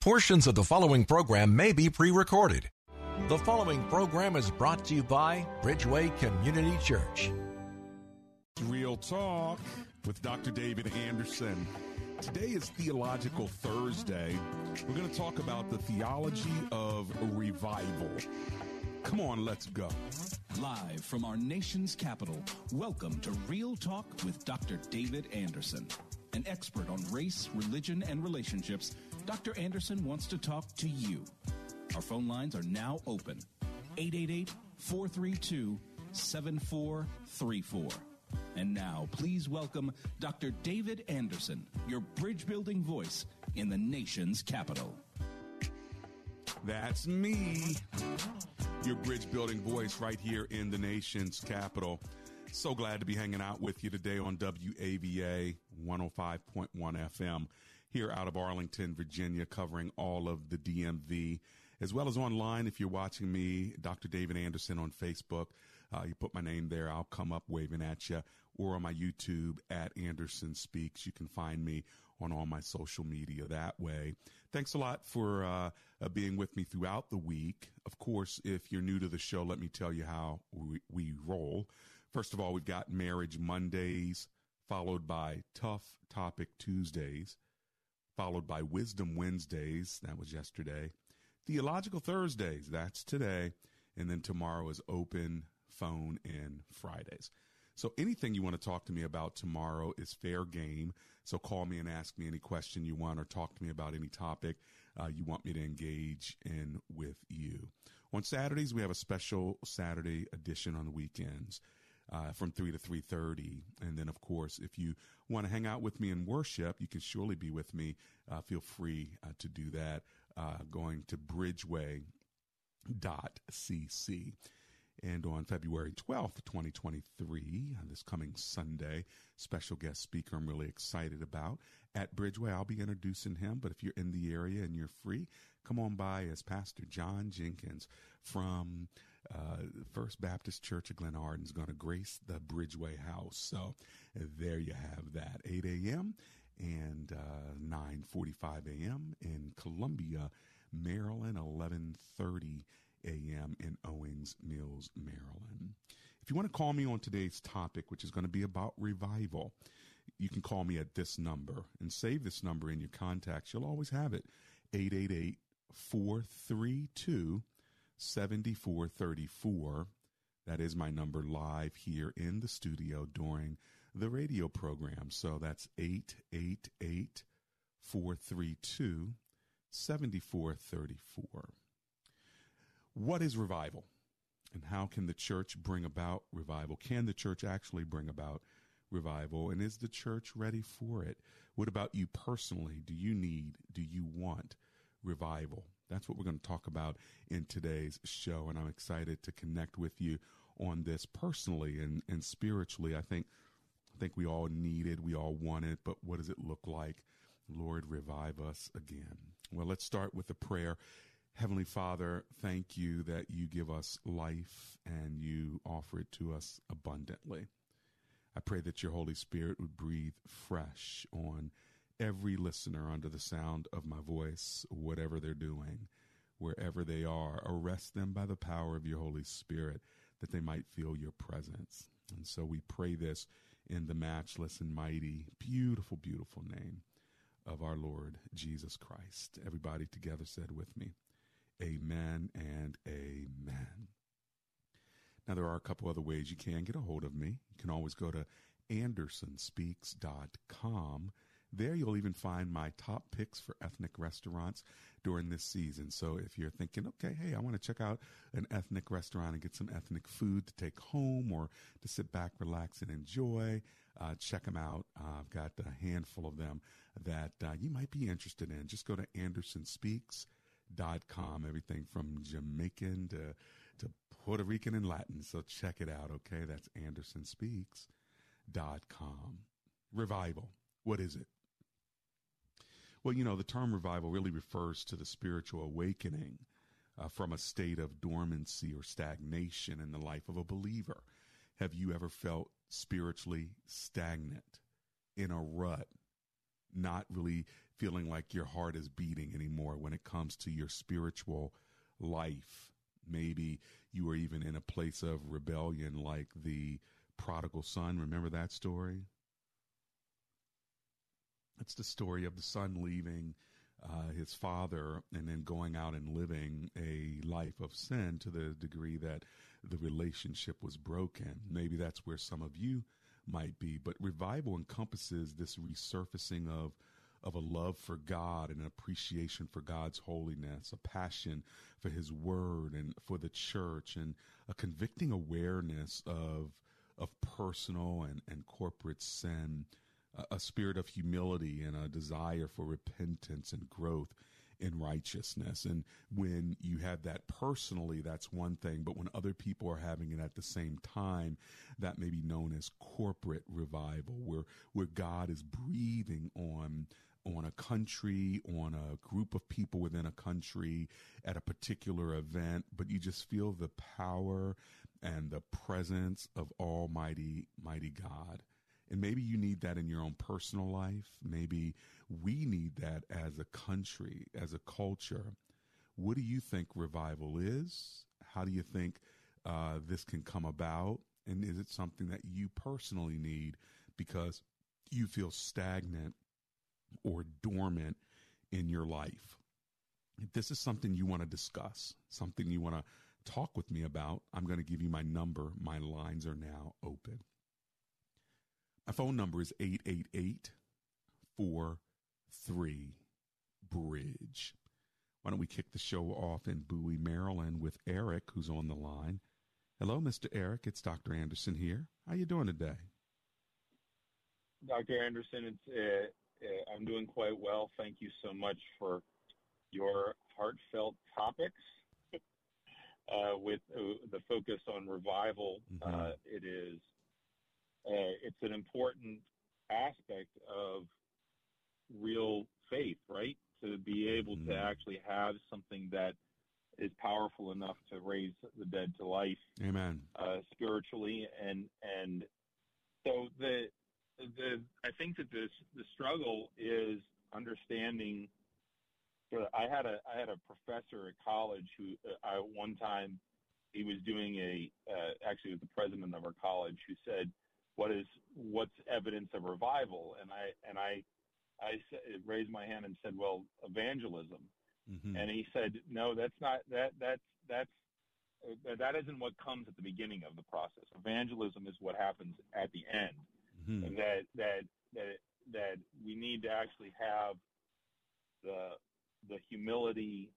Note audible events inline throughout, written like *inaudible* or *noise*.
Portions of the following program may be pre recorded. The following program is brought to you by Bridgeway Community Church. Real Talk with Dr. David Anderson. Today is Theological Thursday. We're going to talk about the theology of revival. Come on, let's go. Live from our nation's capital, welcome to Real Talk with Dr. David Anderson. An expert on race, religion, and relationships, Dr. Anderson wants to talk to you. Our phone lines are now open 888 432 7434. And now, please welcome Dr. David Anderson, your bridge building voice in the nation's capital. That's me, your bridge building voice right here in the nation's capital. So glad to be hanging out with you today on WAVA 105.1 FM here out of Arlington, Virginia, covering all of the DMV, as well as online. If you're watching me, Dr. David Anderson on Facebook, uh, you put my name there, I'll come up waving at you, or on my YouTube at Anderson Speaks. You can find me on all my social media that way. Thanks a lot for uh, uh, being with me throughout the week. Of course, if you're new to the show, let me tell you how we, we roll. First of all, we've got Marriage Mondays, followed by Tough Topic Tuesdays, followed by Wisdom Wednesdays. That was yesterday. Theological Thursdays. That's today. And then tomorrow is Open Phone in Fridays. So anything you want to talk to me about tomorrow is fair game. So call me and ask me any question you want or talk to me about any topic uh, you want me to engage in with you. On Saturdays, we have a special Saturday edition on the weekends. Uh, from 3 to 3.30 and then of course if you want to hang out with me in worship you can surely be with me. Uh, feel free uh, to do that uh, going to bridgeway.cc and on February 12th, 2023, uh, this coming Sunday, special guest speaker I'm really excited about. At Bridgeway. I'll be introducing him, but if you're in the area and you're free, come on by as Pastor John Jenkins from uh, First Baptist Church of Glenarden is going to grace the Bridgeway House. So there you have that, 8 a.m. and uh, 9:45 a.m. in Columbia, Maryland, 11:30 a.m. in Owings Mills, Maryland. If you want to call me on today's topic, which is going to be about revival, you can call me at this number and save this number in your contacts. You'll always have it 888 432 7434. That is my number live here in the studio during the radio program. So that's 888 432 7434. What is revival? And how can the church bring about revival? Can the church actually bring about revival? And is the church ready for it? What about you personally? Do you need, do you want revival? That's what we're going to talk about in today's show. And I'm excited to connect with you on this personally and, and spiritually. I think, I think we all need it. We all want it. But what does it look like? Lord, revive us again. Well, let's start with a prayer. Heavenly Father, thank you that you give us life and you offer it to us abundantly. I pray that your Holy Spirit would breathe fresh on every listener under the sound of my voice, whatever they're doing, wherever they are. Arrest them by the power of your Holy Spirit that they might feel your presence. And so we pray this in the matchless and mighty, beautiful, beautiful name of our Lord Jesus Christ. Everybody together said with me, Amen and amen. Now, there are a couple other ways you can get a hold of me. You can always go to andersonspeaks.com. There, you'll even find my top picks for ethnic restaurants during this season. So, if you're thinking, okay, hey, I want to check out an ethnic restaurant and get some ethnic food to take home or to sit back, relax, and enjoy, uh, check them out. Uh, I've got a handful of them that uh, you might be interested in. Just go to andersonspeaks.com. Everything from Jamaican to, to Puerto Rican and Latin. So check it out, okay? That's andersonspeaks.com. Revival. What is it? Well, you know, the term revival really refers to the spiritual awakening uh, from a state of dormancy or stagnation in the life of a believer. Have you ever felt spiritually stagnant, in a rut, not really feeling like your heart is beating anymore when it comes to your spiritual life? Maybe you were even in a place of rebellion like the prodigal son. Remember that story? It's the story of the son leaving uh, his father and then going out and living a life of sin to the degree that the relationship was broken. Maybe that's where some of you might be. But revival encompasses this resurfacing of of a love for God and an appreciation for God's holiness, a passion for His Word and for the church, and a convicting awareness of of personal and, and corporate sin a, spirit of humility and a desire for repentance and growth in righteousness. And when you have that personally, that's one thing. But when other people are having it at the same time, that may be known as corporate revival, where, where God is breathing on on a country, on a group of people within a country at a particular event, but you just feel the power and the presence of Almighty, mighty God. And maybe you need that in your own personal life. Maybe we need that as a country, as a culture. What do you think revival is? How do you think uh, this can come about? And is it something that you personally need because you feel stagnant or dormant in your life? If this is something you want to discuss, something you want to talk with me about, I'm going to give you my number. My lines are now open. My phone number is 888 43 Bridge. Why don't we kick the show off in Bowie, Maryland with Eric, who's on the line. Hello, Mr. Eric. It's Dr. Anderson here. How you doing today? Dr. Anderson, it's, uh, uh, I'm doing quite well. Thank you so much for your heartfelt topics. uh, with uh, the focus on revival, mm-hmm. Uh, it is uh, it's an important aspect of real faith, right? To be able mm-hmm. to actually have something that is powerful enough to raise the dead to life. Amen. Uh, spiritually, and and so the the I think that this the struggle is understanding. I had a I had a professor at college who uh, I, one time he was doing a uh, actually was the president of our college who said what is what's evidence of revival? And I and I I raised my hand and said, well, evangelism. Mm-hmm. And he said, no, that's not that that's that's uh, that isn't what comes at the beginning of the process. Evangelism is what happens at the end. Mm-hmm. That that that that we need to actually have the the humility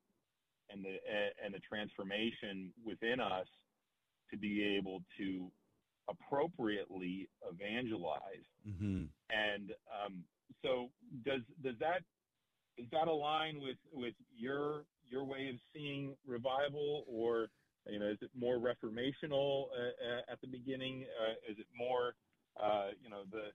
and the and the transformation within us to be able to appropriately evangelize. Mm-hmm. And um, so, does does that does that align with with your your way of seeing revival, or you know, is it more reformational uh, uh at the beginning? Uh, is it more uh, you know the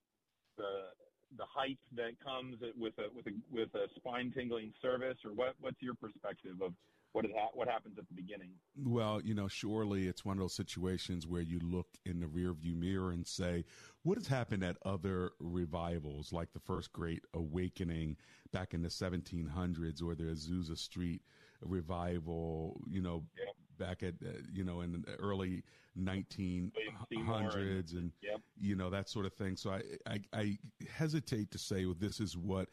the the hype that comes with a with a with a spine tingling service, or what what's your perspective of what ha- what happens at the beginning. Well, you know, surely it's one of those situations where you look in the rearview mirror and say, what has happened at other revivals, like the First Great Awakening back in the 1700s, or the Azusa Street revival, you know, yep. back at uh, you know in the early 1900s, and yep. you know that sort of thing. So I, I I hesitate to say well, this is what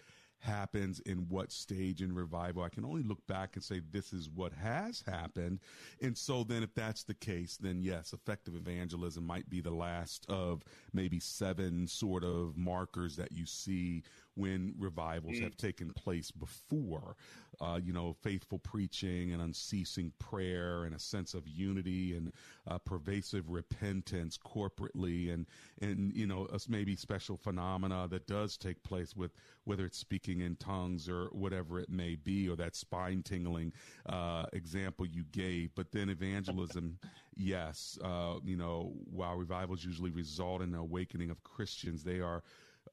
happens in what stage in revival. I can only look back and say this is what has happened. And so then if that's the case, then yes, effective evangelism might be the last of maybe seven sort of markers that you see when revivals mm. have taken place before. Uh, you know, faithful preaching and unceasing prayer and a sense of unity and uh, pervasive repentance corporately and, and, you know, maybe special phenomena that does take place with whether it's speaking in tongues or whatever it may be, or that spine tingling uh, example you gave. But then evangelism, *laughs* yes, uh, you know, while revivals usually result in the awakening of Christians, they are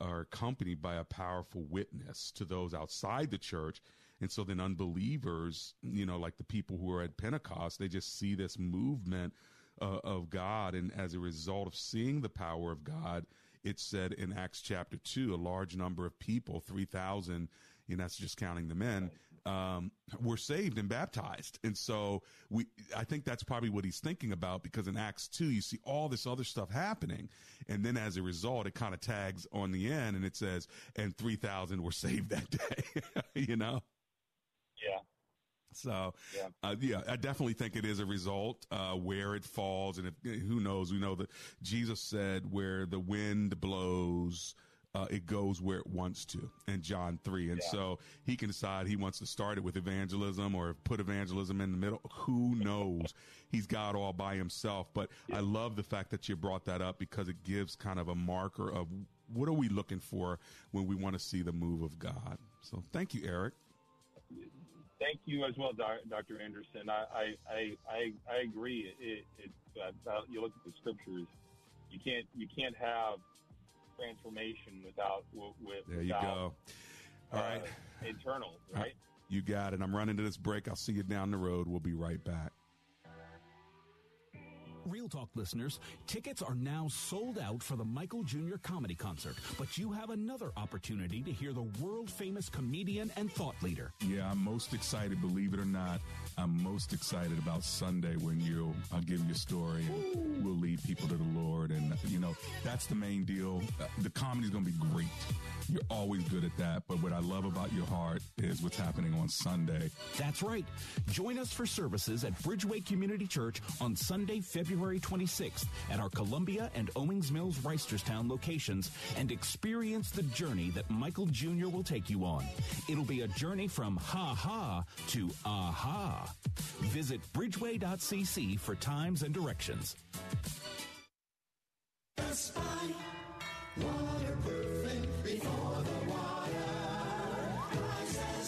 are accompanied by a powerful witness to those outside the church. And so then unbelievers, you know, like the people who are at Pentecost, they just see this movement uh, of God. And as a result of seeing the power of God, it said in Acts chapter 2, a large number of people, 3,000, and that's just counting the men, um, were saved and baptized. And so we, I think that's probably what he's thinking about because in Acts 2, you see all this other stuff happening. And then as a result, it kind of tags on the end and it says, and 3,000 were *laughs* saved that day, *laughs* you know? Yeah. So, yeah. Uh, yeah, I definitely think it is a result uh, where it falls, and if, who knows? We know that Jesus said, "Where the wind blows." Uh, it goes where it wants to in John 3. And yeah. so he can decide he wants to start it with evangelism or put evangelism in the middle. Who knows? He's God all by himself. But yeah. I love the fact that you brought that up because it gives kind of a marker of what are we looking for when we want to see the move of God. So thank you, Eric thank you as well, Dr. Anderson. I I I, I agree. It, it, uh, you look at the scriptures. You can't you can't have transformation without with there you go. All uh, right, internal right. You got it. I'm running to this break. I'll see you down the road. We'll be right back. Real Talk listeners, tickets are now sold out for the Michael Jr. comedy concert, but you have another opportunity to hear the world famous comedian and thought leader. Yeah, I'm most excited, believe it or not. I'm most excited about Sunday when you'll, I'll give you a story and we'll lead people to the Lord. And, you know, that's the main deal. Uh, the comedy's going to be great. You're always good at that. But what I love about your heart is what's happening on Sunday. That's right. Join us for services at Bridgeway Community Church on Sunday, February 26th at our Columbia and Owings Mills Reisterstown locations and experience the journey that Michael Jr. will take you on. It'll be a journey from ha ha to aha. Visit bridgeway.cc for times and directions.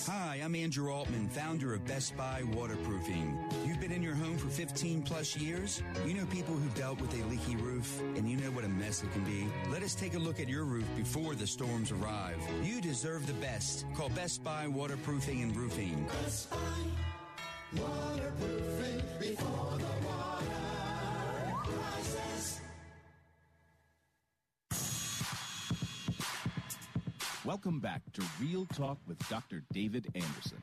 Hi, I'm Andrew Altman, founder of Best Buy Waterproofing. You've been in your home for 15 plus years? You know people who've dealt with a leaky roof, and you know what a mess it can be? Let us take a look at your roof before the storms arrive. You deserve the best. Call Best Buy Waterproofing and Roofing. Best Buy Waterproofing before the Welcome back to Real Talk with Dr. David Anderson.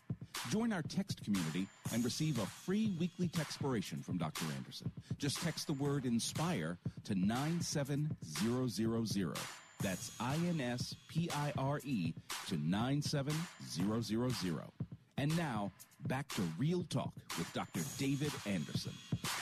Join our text community and receive a free weekly textpiration from Dr. Anderson. Just text the word INSPIRE to 97000. That's I-N-S-P-I-R-E to 97000. And now, back to Real Talk with Dr. David Anderson.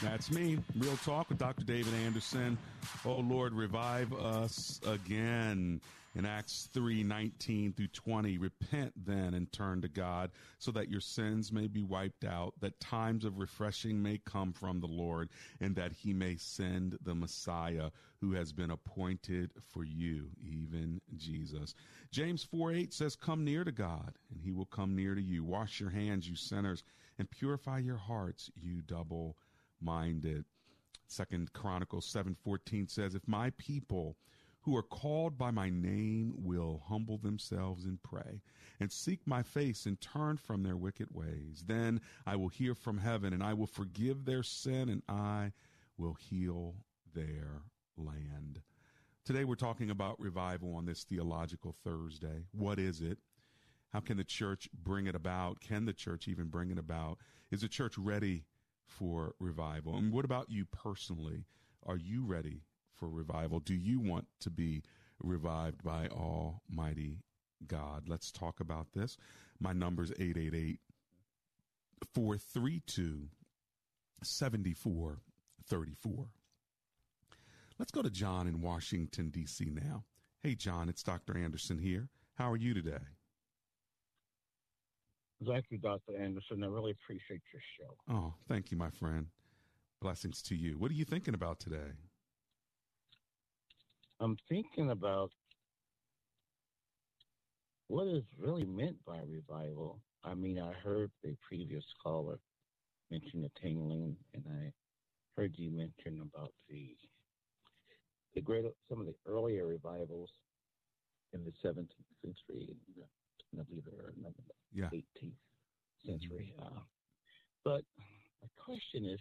That's me. Real Talk with Dr. David Anderson. Oh, Lord, revive us again in Acts 3 19 through 20. Repent then and turn to God so that your sins may be wiped out, that times of refreshing may come from the Lord, and that he may send the Messiah who has been appointed for you, even Jesus. James 4 8 says, Come near to God, and he will come near to you. Wash your hands, you sinners, and purify your hearts, you double minded. Second Chronicles 7:14 says, "If my people who are called by my name will humble themselves and pray and seek my face and turn from their wicked ways. Then I will hear from heaven and I will forgive their sin and I will heal their land. Today we're talking about revival on this theological Thursday. What is it? How can the church bring it about? Can the church even bring it about? Is the church ready for revival? And what about you personally? Are you ready for revival? Do you want to be revived by Almighty God? Let's talk about this. My number is 888 432 7434. Let's go to John in Washington, D.C. now. Hey, John, it's Dr. Anderson here. How are you today? Thank you, Dr. Anderson. I really appreciate your show. Oh, thank you, my friend. Blessings to you. What are you thinking about today? I'm thinking about what is really meant by revival. I mean, I heard the previous caller mention the tingling, and I heard you mention about the the great some of the earlier revivals in the 17th century, and I believe the yeah. 18th century. Mm-hmm. Uh, but my question is,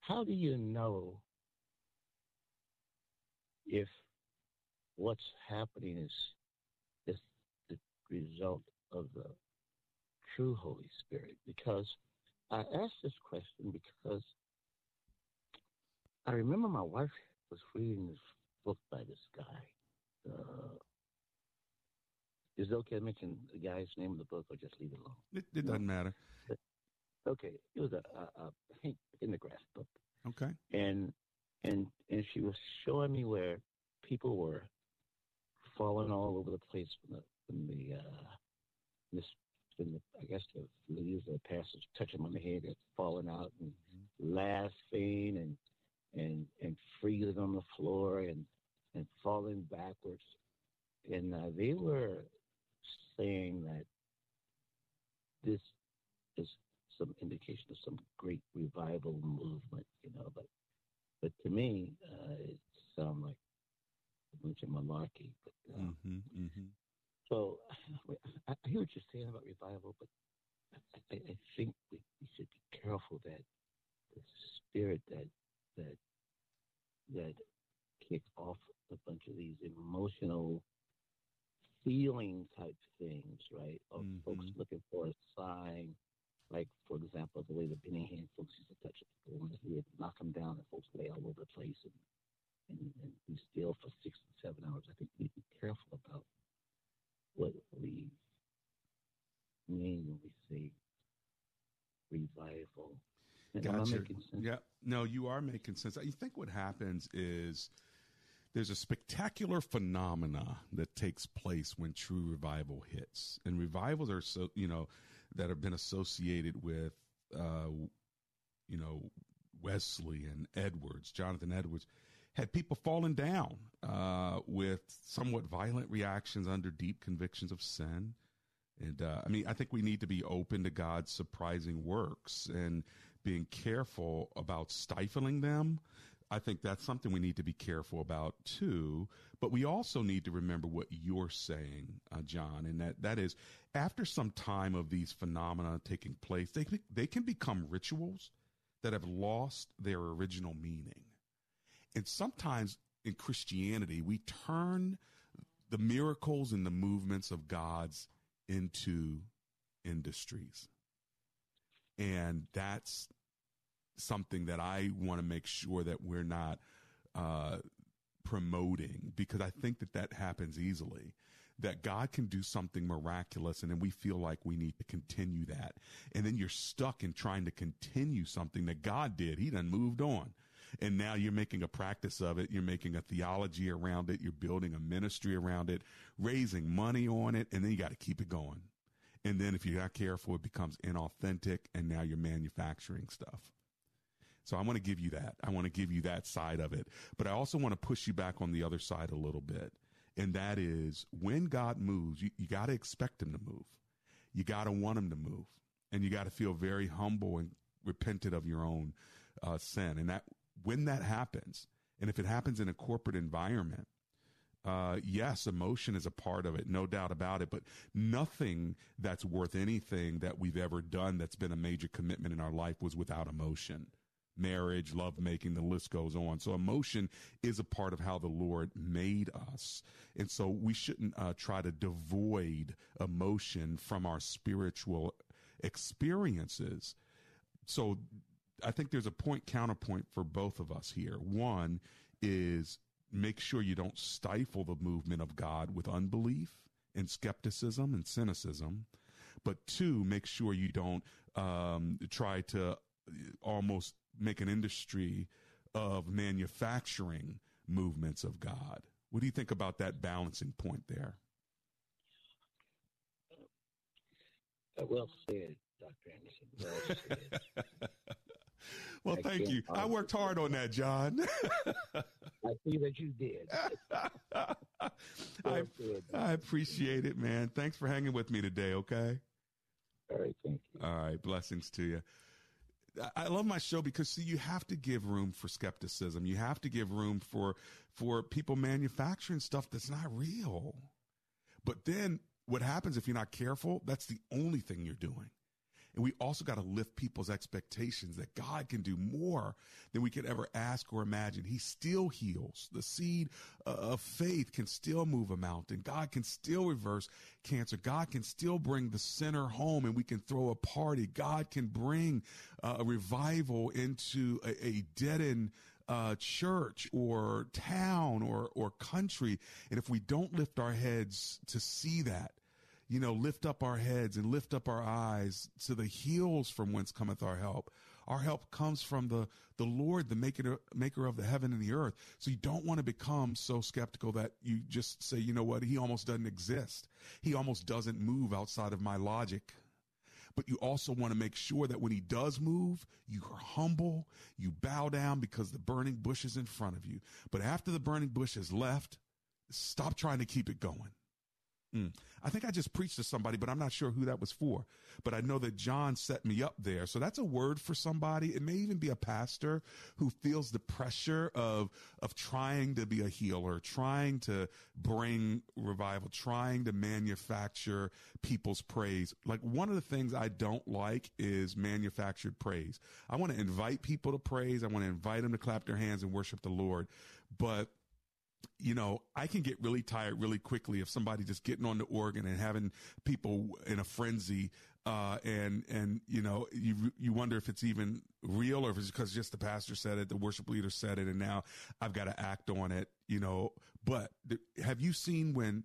how do you know if what's happening is is the result of the true Holy Spirit? Because I ask this question because I remember my wife was reading this book by this guy. Uh, is it okay to mention the guy's name of the book or just leave it alone? It, it doesn't matter. Okay, it was a, a, a Hank Pendergrass book. Okay. And and and she was showing me where people were falling all over the place from the from the uh, this from the I guess the leaves of the passage touching them on the head, falling out and mm-hmm. laughing and and and freezing on the floor and and falling backwards. And uh, they were saying that this is some indication of some great revival movement, you know. But but to me, uh, it sounds like a bunch of malarkey. But uh, mm-hmm, mm-hmm. so I, I hear what you're saying about revival, but I, I think we, we should be careful that the spirit that that that kick off a bunch of these emotional feeling type things, right? Of mm-hmm. folks looking for a sign, like for example, the way the Benny Hinn folks used to touch people when he would knock them down and folks lay all over the place and and, and be still for six and seven hours. I think we need to be careful about what we mean when we say revival. Gotcha. Yeah, no, you are making sense. I think what happens is there's a spectacular phenomena that takes place when true revival hits, and revivals are so you know that have been associated with uh, you know Wesley and Edwards, Jonathan Edwards, had people falling down uh, with somewhat violent reactions under deep convictions of sin. And uh, I mean, I think we need to be open to God's surprising works and being careful about stifling them I think that's something we need to be careful about too. But we also need to remember what you're saying, uh, John, and that that is after some time of these phenomena taking place, they they can become rituals that have lost their original meaning. And sometimes in Christianity, we turn the miracles and the movements of God's into industries. And that's something that I want to make sure that we're not uh, promoting because I think that that happens easily. That God can do something miraculous and then we feel like we need to continue that. And then you're stuck in trying to continue something that God did. He done moved on. And now you're making a practice of it. You're making a theology around it. You're building a ministry around it, raising money on it. And then you got to keep it going. And then if you're not careful, it becomes inauthentic and now you're manufacturing stuff. So I want to give you that. I want to give you that side of it. But I also want to push you back on the other side a little bit. And that is when God moves, you, you got to expect him to move. You got to want him to move. And you got to feel very humble and repentant of your own uh, sin. And that when that happens, and if it happens in a corporate environment, uh, yes, emotion is a part of it, no doubt about it, but nothing that's worth anything that we've ever done that's been a major commitment in our life was without emotion marriage, love making, the list goes on. So emotion is a part of how the Lord made us. And so we shouldn't uh, try to devoid emotion from our spiritual experiences. So I think there's a point counterpoint for both of us here. One is make sure you don't stifle the movement of God with unbelief and skepticism and cynicism. But two, make sure you don't um, try to almost make an industry of manufacturing movements of God. What do you think about that balancing point there? Uh, well said, Dr. Anderson. Well said. *laughs* well, thank you. I worked hard on that, John. *laughs* I see that you did. I, I appreciate it, man. Thanks for hanging with me today, okay? All right, thank you. All right, blessings to you. I love my show because see, you have to give room for skepticism. You have to give room for for people manufacturing stuff that's not real. But then what happens if you're not careful? That's the only thing you're doing. And we also got to lift people's expectations that God can do more than we could ever ask or imagine. He still heals. The seed uh, of faith can still move a mountain. God can still reverse cancer. God can still bring the sinner home and we can throw a party. God can bring uh, a revival into a, a deadened uh, church or town or, or country. And if we don't lift our heads to see that, you know, lift up our heads and lift up our eyes to the hills from whence cometh our help. Our help comes from the, the Lord, the maker, maker of the heaven and the earth. So you don't want to become so skeptical that you just say, you know what, he almost doesn't exist. He almost doesn't move outside of my logic. But you also want to make sure that when he does move, you are humble, you bow down because the burning bush is in front of you. But after the burning bush has left, stop trying to keep it going. Mm. I think I just preached to somebody, but I'm not sure who that was for. But I know that John set me up there. So that's a word for somebody. It may even be a pastor who feels the pressure of, of trying to be a healer, trying to bring revival, trying to manufacture people's praise. Like one of the things I don't like is manufactured praise. I want to invite people to praise. I want to invite them to clap their hands and worship the Lord. But you know, I can get really tired really quickly of somebody just getting on the organ and having people in a frenzy. Uh, and, and, you know, you, you wonder if it's even real or if it's because just the pastor said it, the worship leader said it, and now I've got to act on it, you know. But th- have you seen when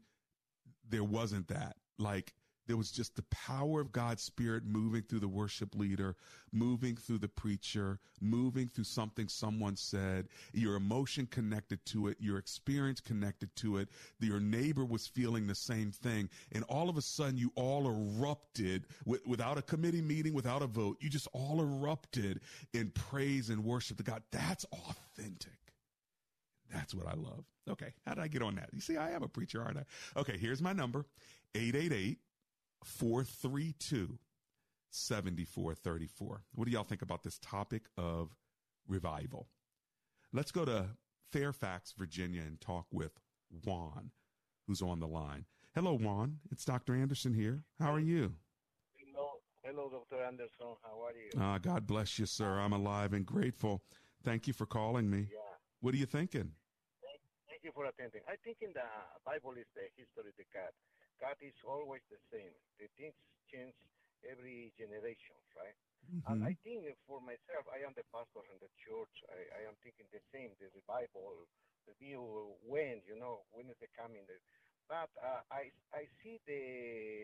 there wasn't that? Like, there was just the power of God's Spirit moving through the worship leader, moving through the preacher, moving through something someone said, your emotion connected to it, your experience connected to it, your neighbor was feeling the same thing. And all of a sudden you all erupted with, without a committee meeting, without a vote. You just all erupted in praise and worship to God. That's authentic. That's what I love. Okay. How did I get on that? You see, I am a preacher, aren't I? Okay. Here's my number. 888 432 7434. What do y'all think about this topic of revival? Let's go to Fairfax, Virginia, and talk with Juan, who's on the line. Hello, Juan. It's Dr. Anderson here. How are you? Hello, hello, Dr. Anderson. How are you? Ah, God bless you, sir. I'm alive and grateful. Thank you for calling me. Yeah. What are you thinking? Thank, thank you for attending. I think in the Bible is the history of the God. God is always the same. The things change every generation, right? Mm-hmm. And I think for myself, I am the pastor in the church. I, I am thinking the same. The revival, the view when you know when is the coming? But uh, I I see the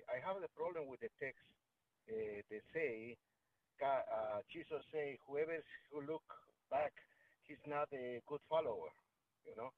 I have the problem with the text. Uh, they say God, uh, Jesus say whoever who look back, he's not a good follower. You know,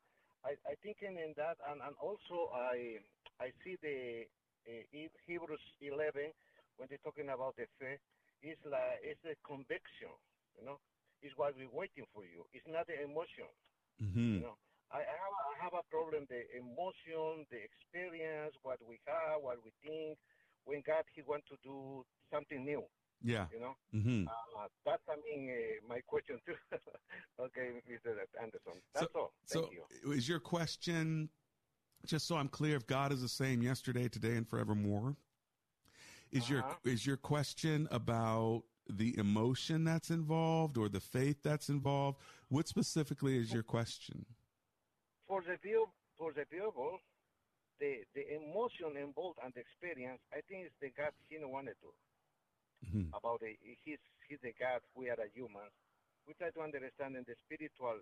I I thinking in that, and and also I I see the uh, Hebrews 11 when they're talking about the faith. It's like it's a conviction, you know. It's what we're waiting for you. It's not the emotion, mm-hmm. you know. I, I, have I have a problem. The emotion, the experience, what we have, what we think. When God He want to do something new. Yeah. You know. Mm-hmm. Uh, that's I mean uh, my question too. *laughs* okay, Mr. Anderson. That's so, all. Thank so you. is your question just so I'm clear, if God is the same yesterday, today, and forevermore, is uh-huh. your is your question about the emotion that's involved or the faith that's involved? What specifically is your question? For the view, for the Bible, the the emotion involved and the experience, I think it's the God He wanted to. Mm-hmm. About the, he's he's the God. We are a human. we try to understand in the spiritual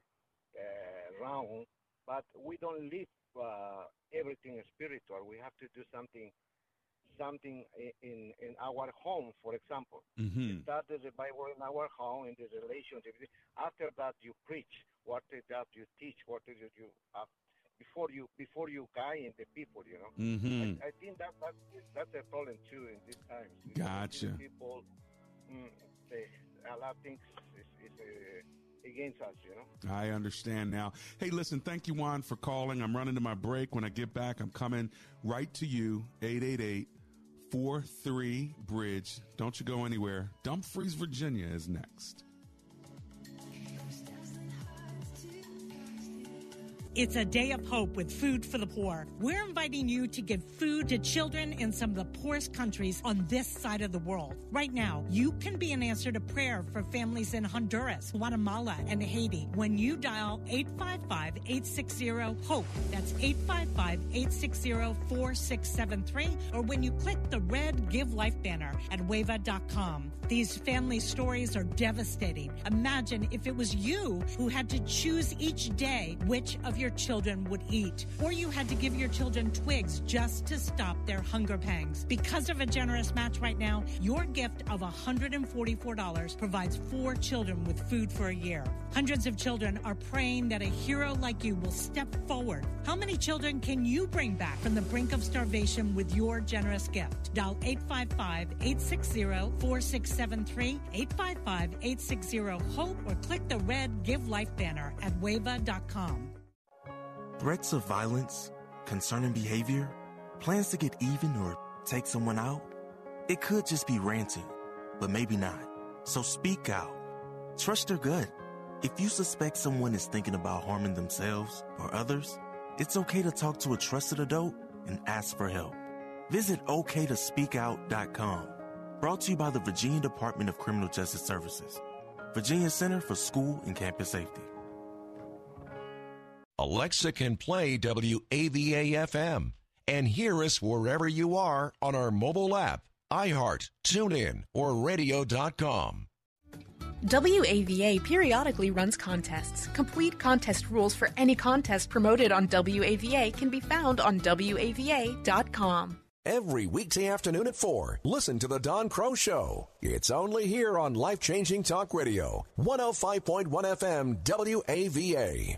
uh, realm, but we don't live uh, everything spiritual. We have to do something something in in our home, for example. Mm-hmm. Start the Bible in our home in the relationship. After that, you preach. What that you teach. What is it you uh, before you before you guide the people. You know. Mm-hmm. I, I, think that that's that's a problem too in these times. Gotcha. People, mm, they, a lot of things is, is uh, us, you know. I understand now. Hey, listen, thank you, Juan, for calling. I'm running to my break. When I get back, I'm coming right to you, 888 43 Bridge. Don't you go anywhere. Dumfries, Virginia is next. It's a day of hope with Food for the Poor. We're inviting you to give food to children in some of the poorest countries on this side of the world. Right now, you can be an answer to prayer for families in Honduras, Guatemala, and Haiti when you dial 855 860 HOPE. That's 855 860 4673, or when you click the red Give Life banner at wava.com. These family stories are devastating. Imagine if it was you who had to choose each day which of your children would eat, or you had to give your children twigs just to stop their hunger pangs. Because of a generous match right now, your gift of $144 provides four children with food for a year. Hundreds of children are praying that a hero like you will step forward. How many children can you bring back from the brink of starvation with your generous gift? Dial 855 860 4673, 855 860 HOPE, or click the red Give Life banner at wava.com. Threats of violence, concerning behavior, plans to get even or take someone out. It could just be ranting, but maybe not. So speak out. Trust your gut. If you suspect someone is thinking about harming themselves or others, it's okay to talk to a trusted adult and ask for help. Visit oktospeakout.com. Brought to you by the Virginia Department of Criminal Justice Services, Virginia Center for School and Campus Safety. Alexa can play WAVA FM and hear us wherever you are on our mobile app, iHeart, TuneIn, or radio.com. WAVA periodically runs contests. Complete contest rules for any contest promoted on WAVA can be found on WAVA.com. Every weekday afternoon at 4, listen to The Don Crow Show. It's only here on Life Changing Talk Radio, 105.1 FM WAVA.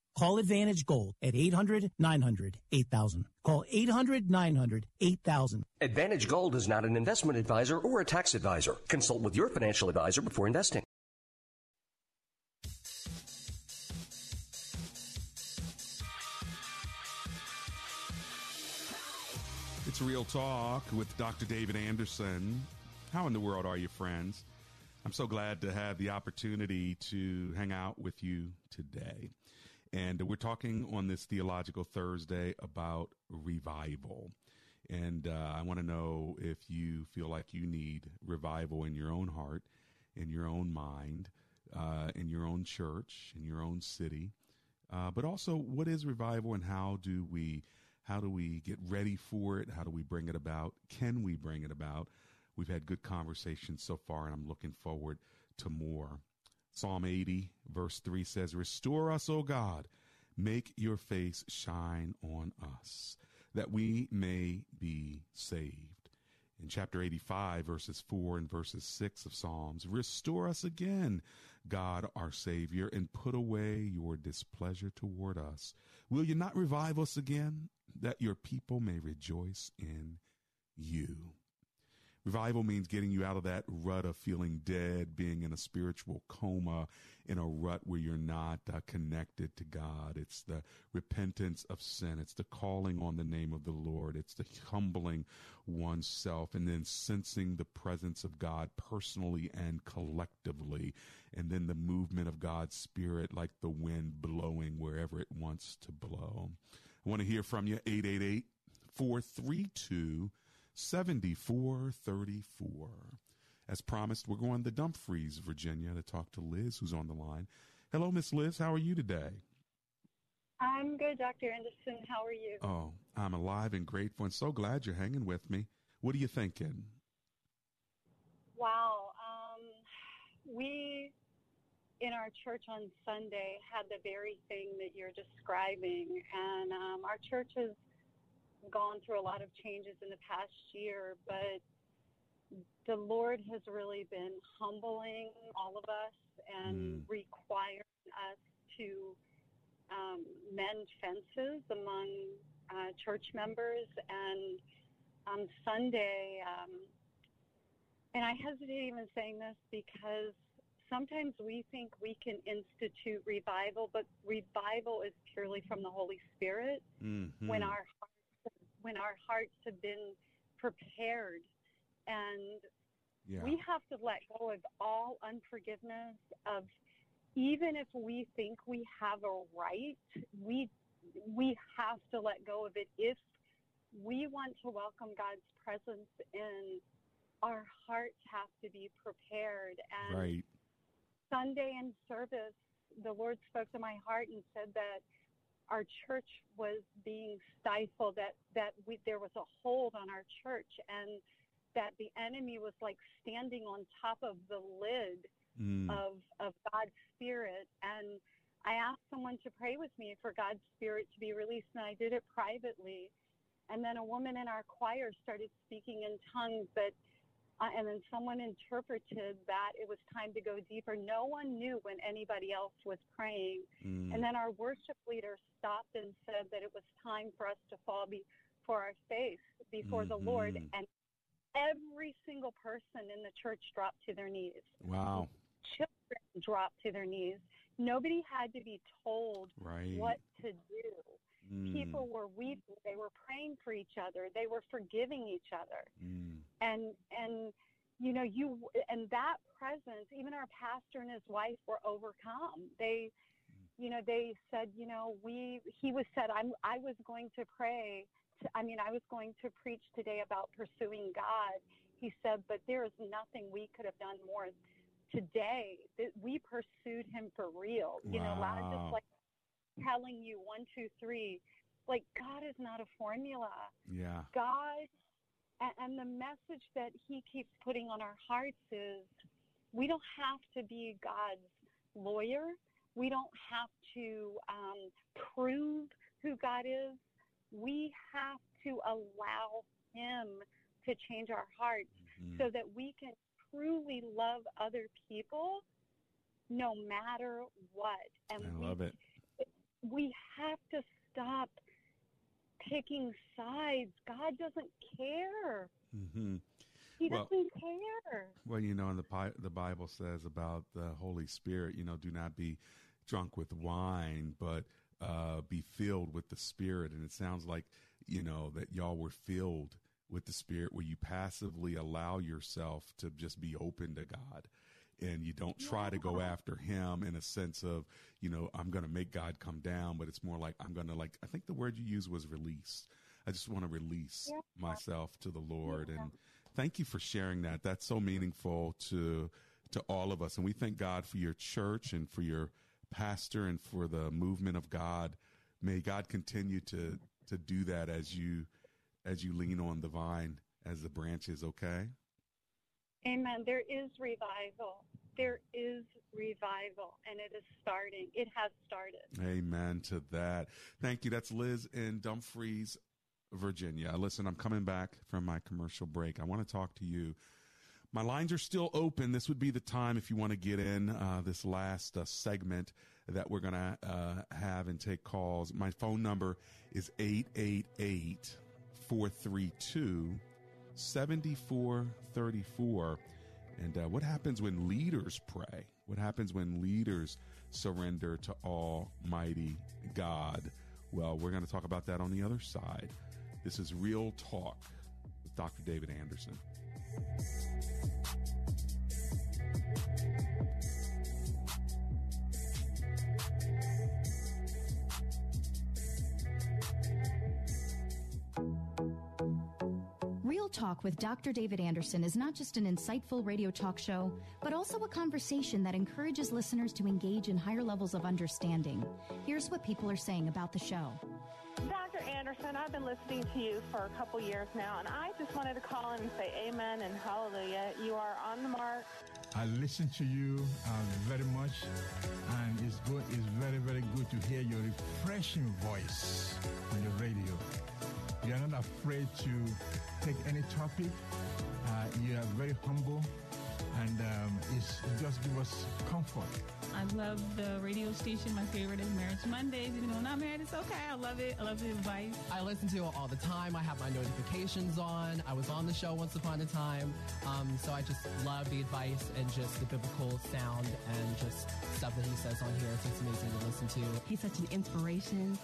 Call Advantage Gold at 800 900 8000. Call 800 900 8000. Advantage Gold is not an investment advisor or a tax advisor. Consult with your financial advisor before investing. It's Real Talk with Dr. David Anderson. How in the world are you, friends? I'm so glad to have the opportunity to hang out with you today. And we're talking on this Theological Thursday about revival. And uh, I want to know if you feel like you need revival in your own heart, in your own mind, uh, in your own church, in your own city. Uh, but also, what is revival and how do we how do we get ready for it? How do we bring it about? Can we bring it about? We've had good conversations so far, and I'm looking forward to more. Psalm 80, verse 3 says, Restore us, O God, make your face shine on us, that we may be saved. In chapter 85, verses 4 and verses 6 of Psalms, Restore us again, God our Savior, and put away your displeasure toward us. Will you not revive us again, that your people may rejoice in you? Revival means getting you out of that rut of feeling dead, being in a spiritual coma, in a rut where you're not uh, connected to God. It's the repentance of sin. It's the calling on the name of the Lord. It's the humbling oneself and then sensing the presence of God personally and collectively. And then the movement of God's Spirit like the wind blowing wherever it wants to blow. I want to hear from you. 888 432 7434. As promised, we're going to Dumfries, Virginia to talk to Liz, who's on the line. Hello, Miss Liz. How are you today? I'm good, Dr. Anderson. How are you? Oh, I'm alive and grateful and so glad you're hanging with me. What are you thinking? Wow. Um, we in our church on Sunday had the very thing that you're describing, and um, our church has gone through a lot of changes in the past year, but the Lord has really been humbling all of us and mm. requiring us to um, mend fences among uh, church members. And on Sunday, um, and I hesitate even saying this because sometimes we think we can institute revival, but revival is purely from the Holy Spirit mm-hmm. when our when our hearts have been prepared and yeah. we have to let go of all unforgiveness of even if we think we have a right we we have to let go of it if we want to welcome God's presence in our hearts have to be prepared and right. Sunday in service the Lord spoke to my heart and said that our church was being stifled, that, that we, there was a hold on our church, and that the enemy was like standing on top of the lid mm. of, of God's Spirit. And I asked someone to pray with me for God's Spirit to be released, and I did it privately. And then a woman in our choir started speaking in tongues that uh, and then someone interpreted that it was time to go deeper. No one knew when anybody else was praying. Mm. And then our worship leader stopped and said that it was time for us to fall before our face before mm-hmm. the Lord. And every single person in the church dropped to their knees. Wow. Children dropped to their knees. Nobody had to be told right. what to do. Mm. People were weeping. They were praying for each other. They were forgiving each other. Mm. And and you know you and that presence. Even our pastor and his wife were overcome. They, you know, they said, you know, we. He was said, I'm. I was going to pray. To, I mean, I was going to preach today about pursuing God. He said, but there is nothing we could have done more today. That we pursued him for real. You wow. know, not just like telling you one, two, three. Like God is not a formula. Yeah. God, and, and the message that He keeps putting on our hearts is, we don't have to be God's lawyer. We don't have to um, prove who God is. We have to allow Him to change our hearts mm-hmm. so that we can truly love other people no matter what. And I love it we have to stop picking sides. God doesn't care. Mm-hmm. He well, doesn't care. Well, you know, and the the Bible says about the Holy Spirit, you know, do not be drunk with wine, but uh, be filled with the Spirit. And it sounds like, you know, that y'all were filled with the Spirit, where you passively allow yourself to just be open to God and you don't try to go after him in a sense of, you know, I'm going to make God come down, but it's more like I'm going to like I think the word you used was release. I just want to release yeah. myself to the Lord yeah. and thank you for sharing that. That's so meaningful to to all of us and we thank God for your church and for your pastor and for the movement of God. May God continue to to do that as you as you lean on the vine as the branches, okay? Amen. There is revival. There is revival, and it is starting. It has started. Amen to that. Thank you. That's Liz in Dumfries, Virginia. Listen, I'm coming back from my commercial break. I want to talk to you. My lines are still open. This would be the time if you want to get in uh, this last uh, segment that we're going to uh, have and take calls. My phone number is 888 432 7434. And uh, what happens when leaders pray? What happens when leaders surrender to Almighty God? Well, we're going to talk about that on the other side. This is Real Talk with Dr. David Anderson. Talk with Dr. David Anderson is not just an insightful radio talk show, but also a conversation that encourages listeners to engage in higher levels of understanding. Here's what people are saying about the show. Dr. Anderson, I've been listening to you for a couple years now, and I just wanted to call in and say amen and hallelujah. You are on the mark. I listen to you uh, very much, and it's good. It's very, very good to hear your refreshing voice on the radio. You are not afraid to take any topic. Uh, you are very humble, and um, it's, it just gives us comfort. I love the radio station. My favorite is Marriage Mondays. Even though I'm not married, it's okay. I love it. I love the advice. I listen to it all the time. I have my notifications on. I was on the show once upon a time. Um, so I just love the advice and just the biblical sound and just stuff that he says on here. So it's amazing to listen to. He's such an inspiration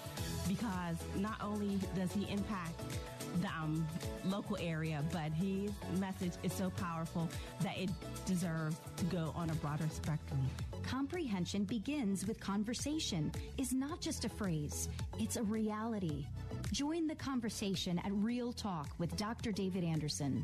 because not only does he impact the um, local area, but his message is so powerful that it deserves to go on a broader spectrum. Comprehension begins with conversation is not just a phrase, it's a reality. Join the conversation at Real Talk with Dr. David Anderson.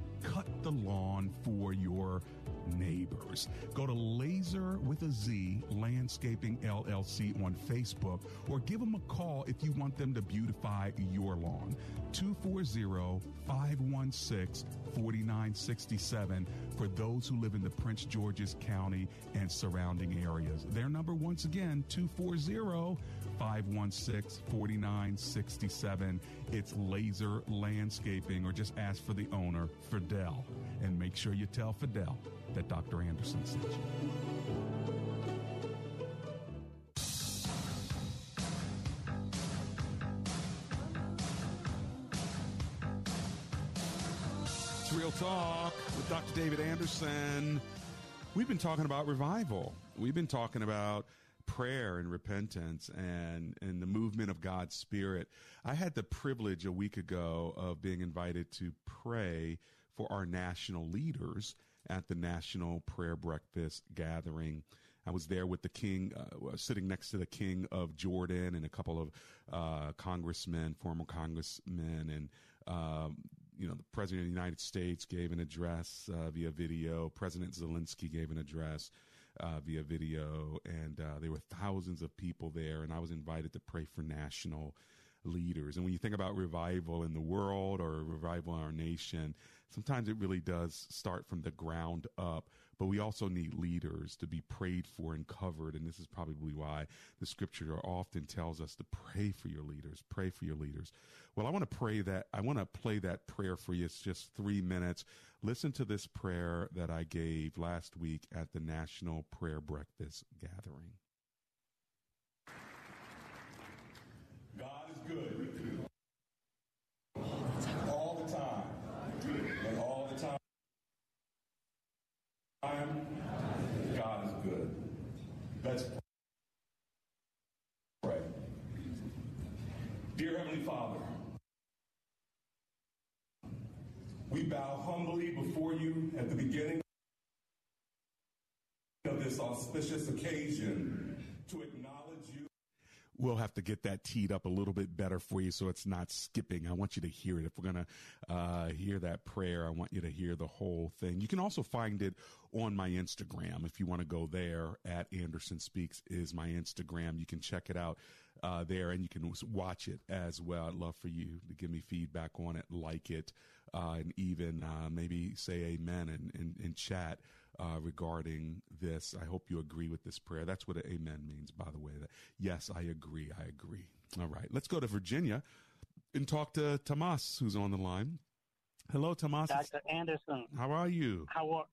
cut the lawn for your neighbors. Go to Lazer with a Z Landscaping LLC on Facebook or give them a call if you want them to beautify your lawn. 240-516-4967 for those who live in the Prince George's County and surrounding areas. Their number once again 240 516 4967. It's Lazer Landscaping, or just ask for the owner, Fidel. And make sure you tell Fidel that Dr. Anderson sent you. Real Talk with Dr. David Anderson. We've been talking about revival. We've been talking about prayer and repentance and and the movement of God's spirit. I had the privilege a week ago of being invited to pray for our national leaders at the National Prayer Breakfast gathering. I was there with the king, uh, sitting next to the king of Jordan and a couple of uh, congressmen, former congressmen, and um, you know the president of the United States gave an address uh, via video. President Zelensky gave an address uh, via video, and uh, there were thousands of people there. And I was invited to pray for national leaders. And when you think about revival in the world or revival in our nation, sometimes it really does start from the ground up. But we also need leaders to be prayed for and covered. And this is probably why the scripture often tells us to pray for your leaders, pray for your leaders. Well, I want to pray that, I want to play that prayer for you. It's just three minutes. Listen to this prayer that I gave last week at the National Prayer Breakfast Gathering. God is good. All the time. And all the time. God is good. Let's pray. Dear Heavenly Father, we bow humbly before you at the beginning of this auspicious occasion to acknowledge you. We'll have to get that teed up a little bit better for you so it's not skipping. I want you to hear it. If we're going to uh, hear that prayer, I want you to hear the whole thing. You can also find it on my Instagram. If you want to go there, at Anderson Speaks is my Instagram. You can check it out uh, there and you can watch it as well. I'd love for you to give me feedback on it, like it, uh, and even uh, maybe say amen and, and, and chat uh, regarding this. I hope you agree with this prayer. That's what amen means, by the way. That, yes, I agree. I agree. All right. Let's go to Virginia and talk to Tomas, who's on the line. Hello, Tomas. Dr. Anderson. How are you? How are,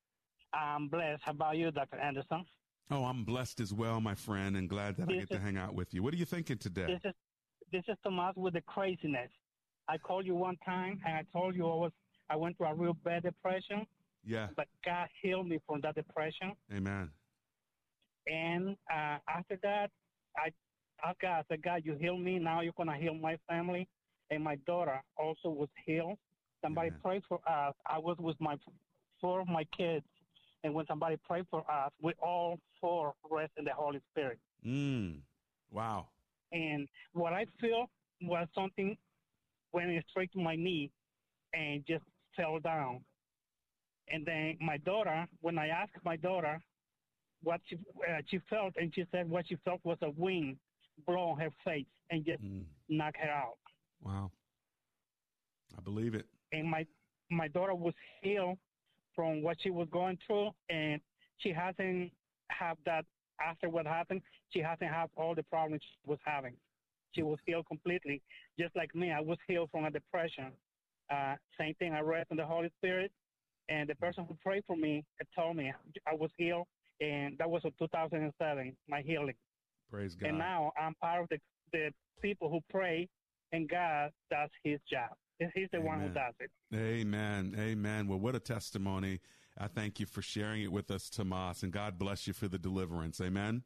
I'm blessed. How about you, Dr. Anderson? Oh, I'm blessed as well, my friend, and glad that this I get is, to hang out with you. What are you thinking today? This is this is Tomas with the craziness. I called you one time and I told you I was I went through a real bad depression yeah. But God healed me from that depression. Amen. And uh, after that, I asked God, I said, God, you healed me. Now you're going to heal my family. And my daughter also was healed. Somebody Amen. prayed for us. I was with my four of my kids. And when somebody prayed for us, we all four rest in the Holy Spirit. Mm. Wow. And what I feel was something went straight to my knee and just fell down. And then my daughter, when I asked my daughter what she uh, she felt, and she said what she felt was a wind blow on her face and just mm. knock her out. Wow. I believe it. And my my daughter was healed from what she was going through, and she hasn't had that after what happened. She hasn't had all the problems she was having. She was healed completely, just like me. I was healed from a depression. Uh, same thing. I read from the Holy Spirit, and the person who prayed for me told me I was healed, and that was in 2007, my healing. Praise God. And now I'm part of the, the people who pray, and God does his job. He's the Amen. one who does it. Amen. Amen. Well, what a testimony. I thank you for sharing it with us, Tomas, and God bless you for the deliverance. Amen.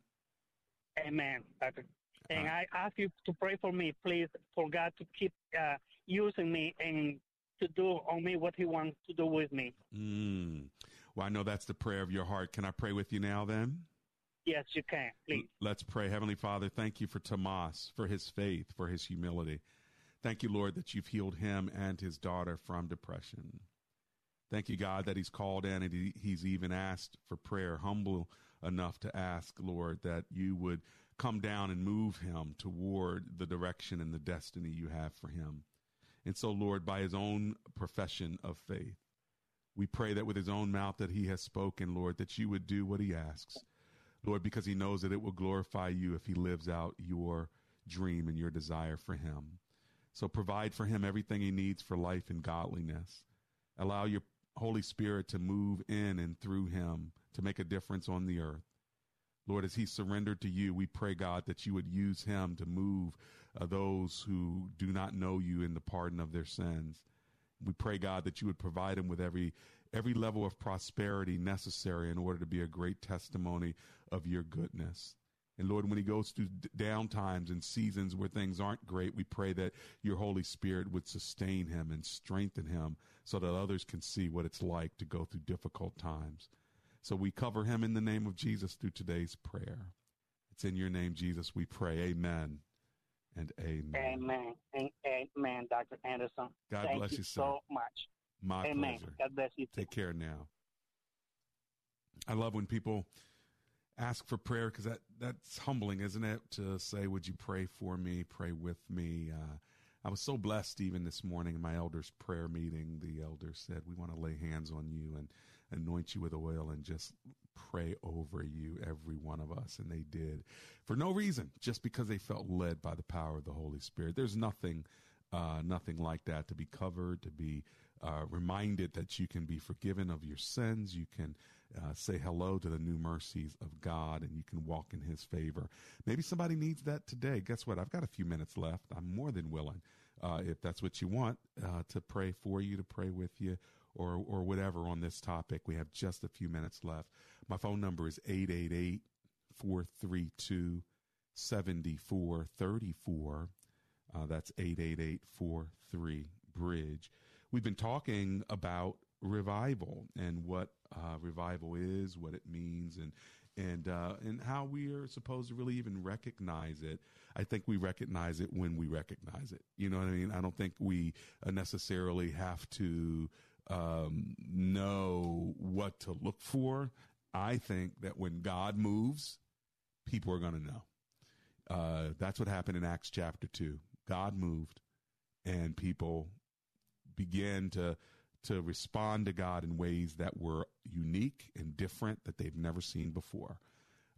Amen, Doctor. And uh, I ask you to pray for me, please, for God to keep uh, using me and to do on me what he wants to do with me. Mm. Well, I know that's the prayer of your heart. Can I pray with you now then? Yes, you can, please. Let's pray. Heavenly Father, thank you for Tomas, for his faith, for his humility. Thank you, Lord, that you've healed him and his daughter from depression. Thank you, God, that he's called in and he, he's even asked for prayer, humble enough to ask, Lord, that you would come down and move him toward the direction and the destiny you have for him. And so, Lord, by his own profession of faith, we pray that with his own mouth that he has spoken, Lord, that you would do what he asks. Lord, because he knows that it will glorify you if he lives out your dream and your desire for him. So provide for him everything he needs for life and godliness. Allow your Holy Spirit to move in and through him to make a difference on the earth. Lord, as he surrendered to you, we pray, God, that you would use him to move uh, those who do not know you in the pardon of their sins. We pray, God, that you would provide him with every every level of prosperity necessary in order to be a great testimony of your goodness. And Lord, when he goes through down times and seasons where things aren't great, we pray that your Holy Spirit would sustain him and strengthen him so that others can see what it's like to go through difficult times. So we cover him in the name of Jesus through today's prayer. It's in your name, Jesus, we pray. Amen and amen. Amen. And amen, Dr. Anderson. God Thank bless you, sir. so much. My amen. pleasure. God bless you. Take care now. I love when people ask for prayer because that, that's humbling, isn't it? To say, Would you pray for me? Pray with me. Uh, I was so blessed even this morning in my elders' prayer meeting. The elders said, We want to lay hands on you and anoint you with oil and just pray over you, every one of us. And they did for no reason, just because they felt led by the power of the Holy Spirit. There's nothing, uh, nothing like that to be covered, to be uh, reminded that you can be forgiven of your sins. You can uh, say hello to the new mercies of God and you can walk in his favor. Maybe somebody needs that today. Guess what? I've got a few minutes left. I'm more than willing, uh, if that's what you want, uh, to pray for you, to pray with you, or, or whatever on this topic. We have just a few minutes left. My phone number is 888 432 7434. Uh, that's 888 43 Bridge. we've been talking about revival and what uh, revival is, what it means, and and uh, and how we are supposed to really even recognize it. I think we recognize it when we recognize it. You know what I mean? I don't think we uh, necessarily have to um, know what to look for. I think that when God moves, people are going to know. Uh, that's what happened in Acts chapter two. God moved, and people began to to respond to God in ways that were unique and different that they've never seen before.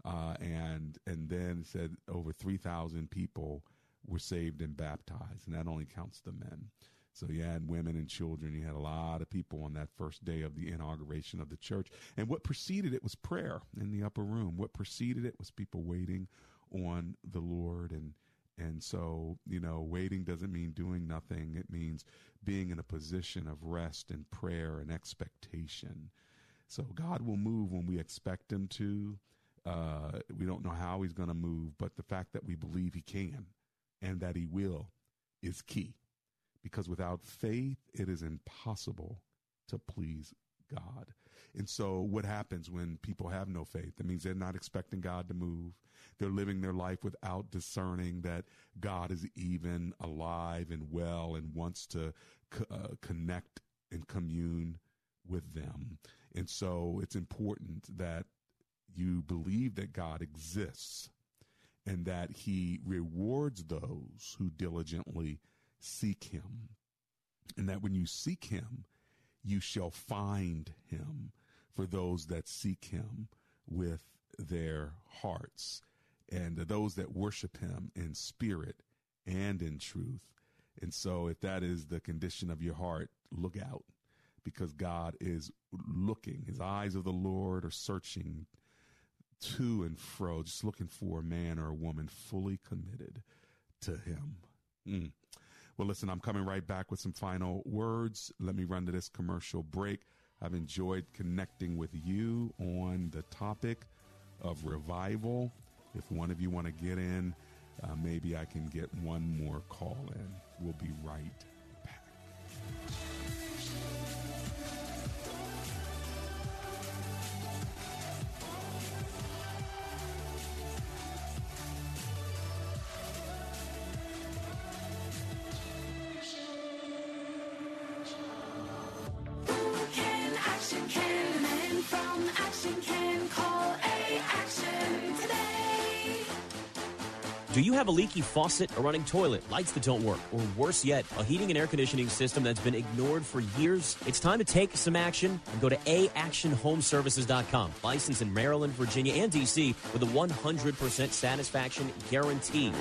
Uh, and and then said over three thousand people were saved and baptized, and that only counts the men. So you had women and children. You had a lot of people on that first day of the inauguration of the church. And what preceded it was prayer in the upper room. What preceded it was people waiting on the Lord and and so, you know, waiting doesn't mean doing nothing. It means being in a position of rest and prayer and expectation. So God will move when we expect him to. Uh, we don't know how he's going to move, but the fact that we believe he can and that he will is key. Because without faith, it is impossible to please God. And so, what happens when people have no faith? That means they're not expecting God to move. They're living their life without discerning that God is even alive and well and wants to uh, connect and commune with them. And so, it's important that you believe that God exists and that he rewards those who diligently seek him. And that when you seek him, you shall find him for those that seek him with their hearts and those that worship him in spirit and in truth. And so, if that is the condition of your heart, look out because God is looking. His eyes of the Lord are searching to and fro, just looking for a man or a woman fully committed to him. Mm. Well, listen, I'm coming right back with some final words. Let me run to this commercial break. I've enjoyed connecting with you on the topic of revival. If one of you want to get in, uh, maybe I can get one more call in. We'll be right Do you have a leaky faucet, a running toilet, lights that don't work, or worse yet, a heating and air conditioning system that's been ignored for years? It's time to take some action and go to aactionhomeservices.com. Licensed in Maryland, Virginia, and DC with a 100% satisfaction guarantee.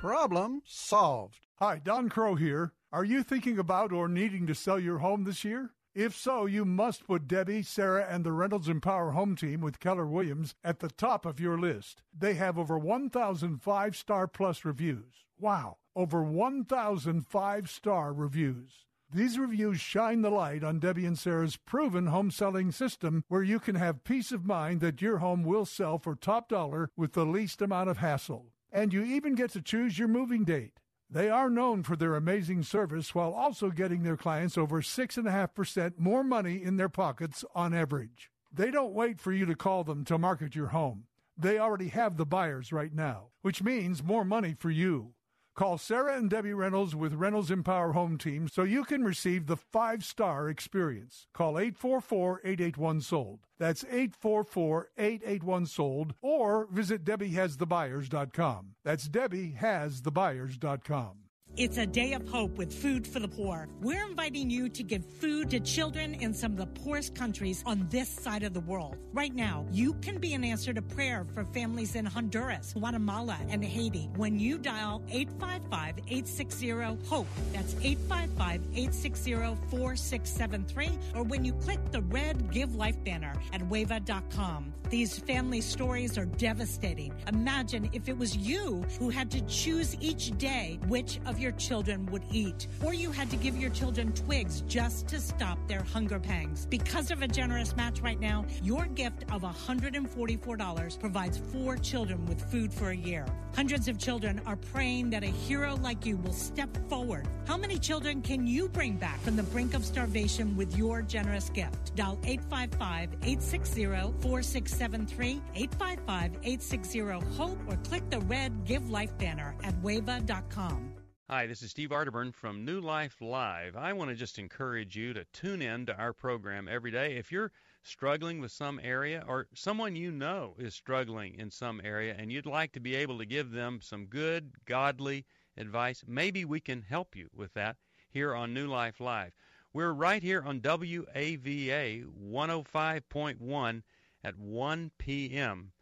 Problem solved. Hi, Don Crow here. Are you thinking about or needing to sell your home this year? If so, you must put Debbie, Sarah, and the Reynolds Empower Home Team with Keller Williams at the top of your list. They have over 1,000 five star plus reviews. Wow, over 1,000 five star reviews. These reviews shine the light on Debbie and Sarah's proven home selling system where you can have peace of mind that your home will sell for top dollar with the least amount of hassle. And you even get to choose your moving date. They are known for their amazing service while also getting their clients over 6.5% more money in their pockets on average. They don't wait for you to call them to market your home. They already have the buyers right now, which means more money for you. Call Sarah and Debbie Reynolds with Reynolds Empower Home Team so you can receive the five star experience. Call 844 881 SOLD. That's 844 881 SOLD or visit DebbieHasTheBuyers.com. That's DebbieHasTheBuyers.com. It's a day of hope with Food for the Poor. We're inviting you to give food to children in some of the poorest countries on this side of the world. Right now, you can be an answer to prayer for families in Honduras, Guatemala, and Haiti when you dial 855 860 HOPE. That's 855 860 4673, or when you click the red Give Life banner at wava.com. These family stories are devastating. Imagine if it was you who had to choose each day which of your children would eat, or you had to give your children twigs just to stop their hunger pangs. Because of a generous match right now, your gift of $144 provides four children with food for a year. Hundreds of children are praying that a hero like you will step forward. How many children can you bring back from the brink of starvation with your generous gift? Dial 855 860 4673, 855 860 HOPE, or click the red Give Life banner at wava.com. Hi, this is Steve Arterburn from New Life Live. I want to just encourage you to tune in to our program every day. If you're struggling with some area or someone you know is struggling in some area and you'd like to be able to give them some good, godly advice, maybe we can help you with that here on New Life Live. We're right here on WAVA 105.1 at 1 p.m.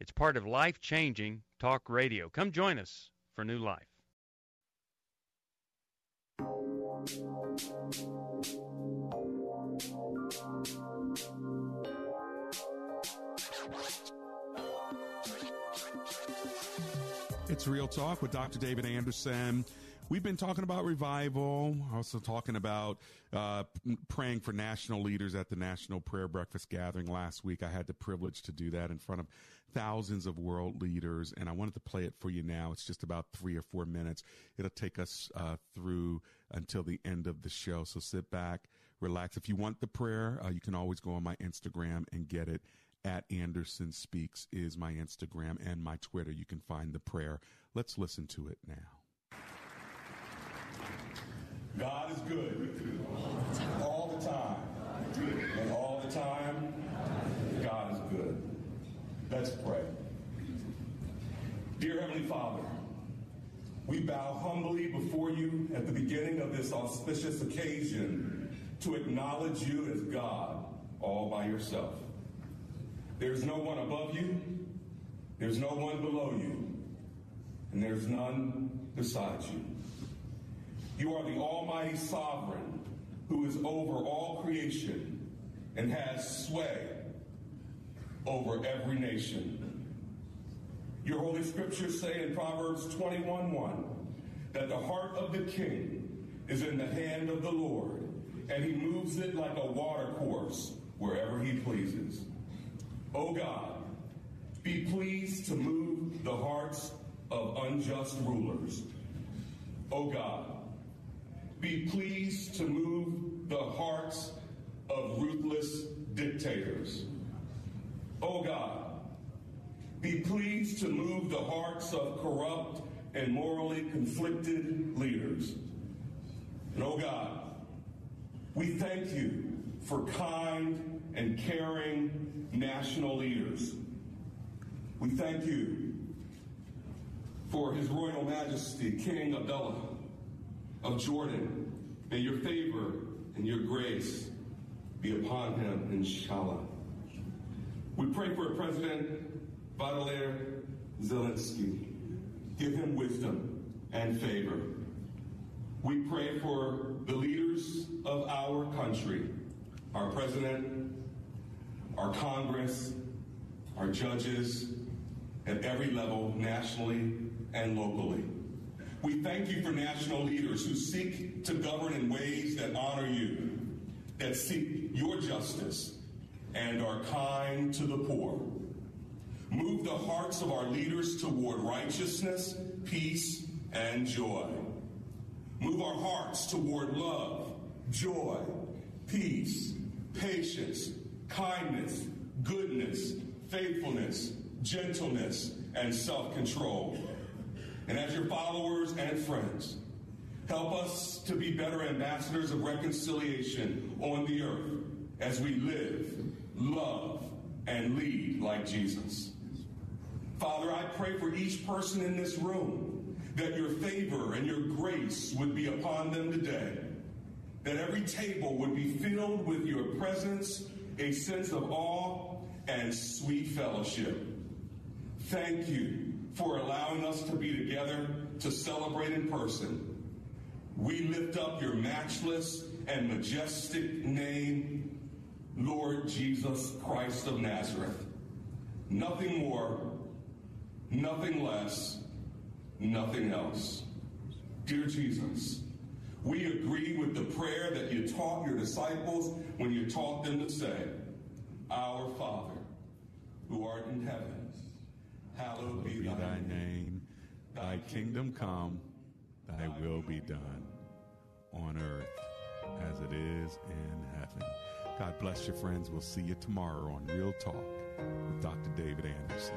It's part of life changing talk radio. Come join us for New Life. It's Real Talk with Dr. David Anderson. We've been talking about revival, also talking about uh, praying for national leaders at the National Prayer Breakfast Gathering last week. I had the privilege to do that in front of thousands of world leaders, and I wanted to play it for you now. It's just about three or four minutes. It'll take us uh, through until the end of the show. So sit back, relax. If you want the prayer, uh, you can always go on my Instagram and get it. At Anderson Speaks is my Instagram and my Twitter. You can find the prayer. Let's listen to it now. God is good all the time. And all the time, God is good. Let's pray. Dear Heavenly Father, we bow humbly before you at the beginning of this auspicious occasion to acknowledge you as God all by yourself. There's no one above you, there's no one below you, and there's none beside you. You are the Almighty Sovereign who is over all creation and has sway over every nation. Your Holy Scriptures say in Proverbs 21:1 that the heart of the king is in the hand of the Lord, and he moves it like a watercourse wherever he pleases. O God, be pleased to move the hearts of unjust rulers. O God, be pleased to move the hearts of ruthless dictators. O God, be pleased to move the hearts of corrupt and morally conflicted leaders. And oh God, we thank you for kind and caring national leaders. We thank you for His Royal Majesty King Abdullah of Jordan. May your favor and your grace be upon him, inshallah. We pray for President Volodymyr Zelensky. Give him wisdom and favor. We pray for the leaders of our country, our president, our Congress, our judges, at every level, nationally and locally. We thank you for national leaders who seek to govern in ways that honor you, that seek your justice, and are kind to the poor. Move the hearts of our leaders toward righteousness, peace, and joy. Move our hearts toward love, joy, peace, patience, kindness, goodness, faithfulness, gentleness, and self control. And as your followers and friends, help us to be better ambassadors of reconciliation on the earth as we live, love, and lead like Jesus. Father, I pray for each person in this room that your favor and your grace would be upon them today, that every table would be filled with your presence, a sense of awe, and sweet fellowship. Thank you for allowing us to be together to celebrate in person. We lift up your matchless and majestic name, Lord Jesus Christ of Nazareth. Nothing more, nothing less, nothing else. Dear Jesus, we agree with the prayer that you taught your disciples when you taught them to say, Our Father, who art in heaven, hallowed be, thy, name. thy kingdom come, thy will be done on earth as it is in heaven. God bless you, friends. We'll see you tomorrow on Real Talk with Dr. David Anderson.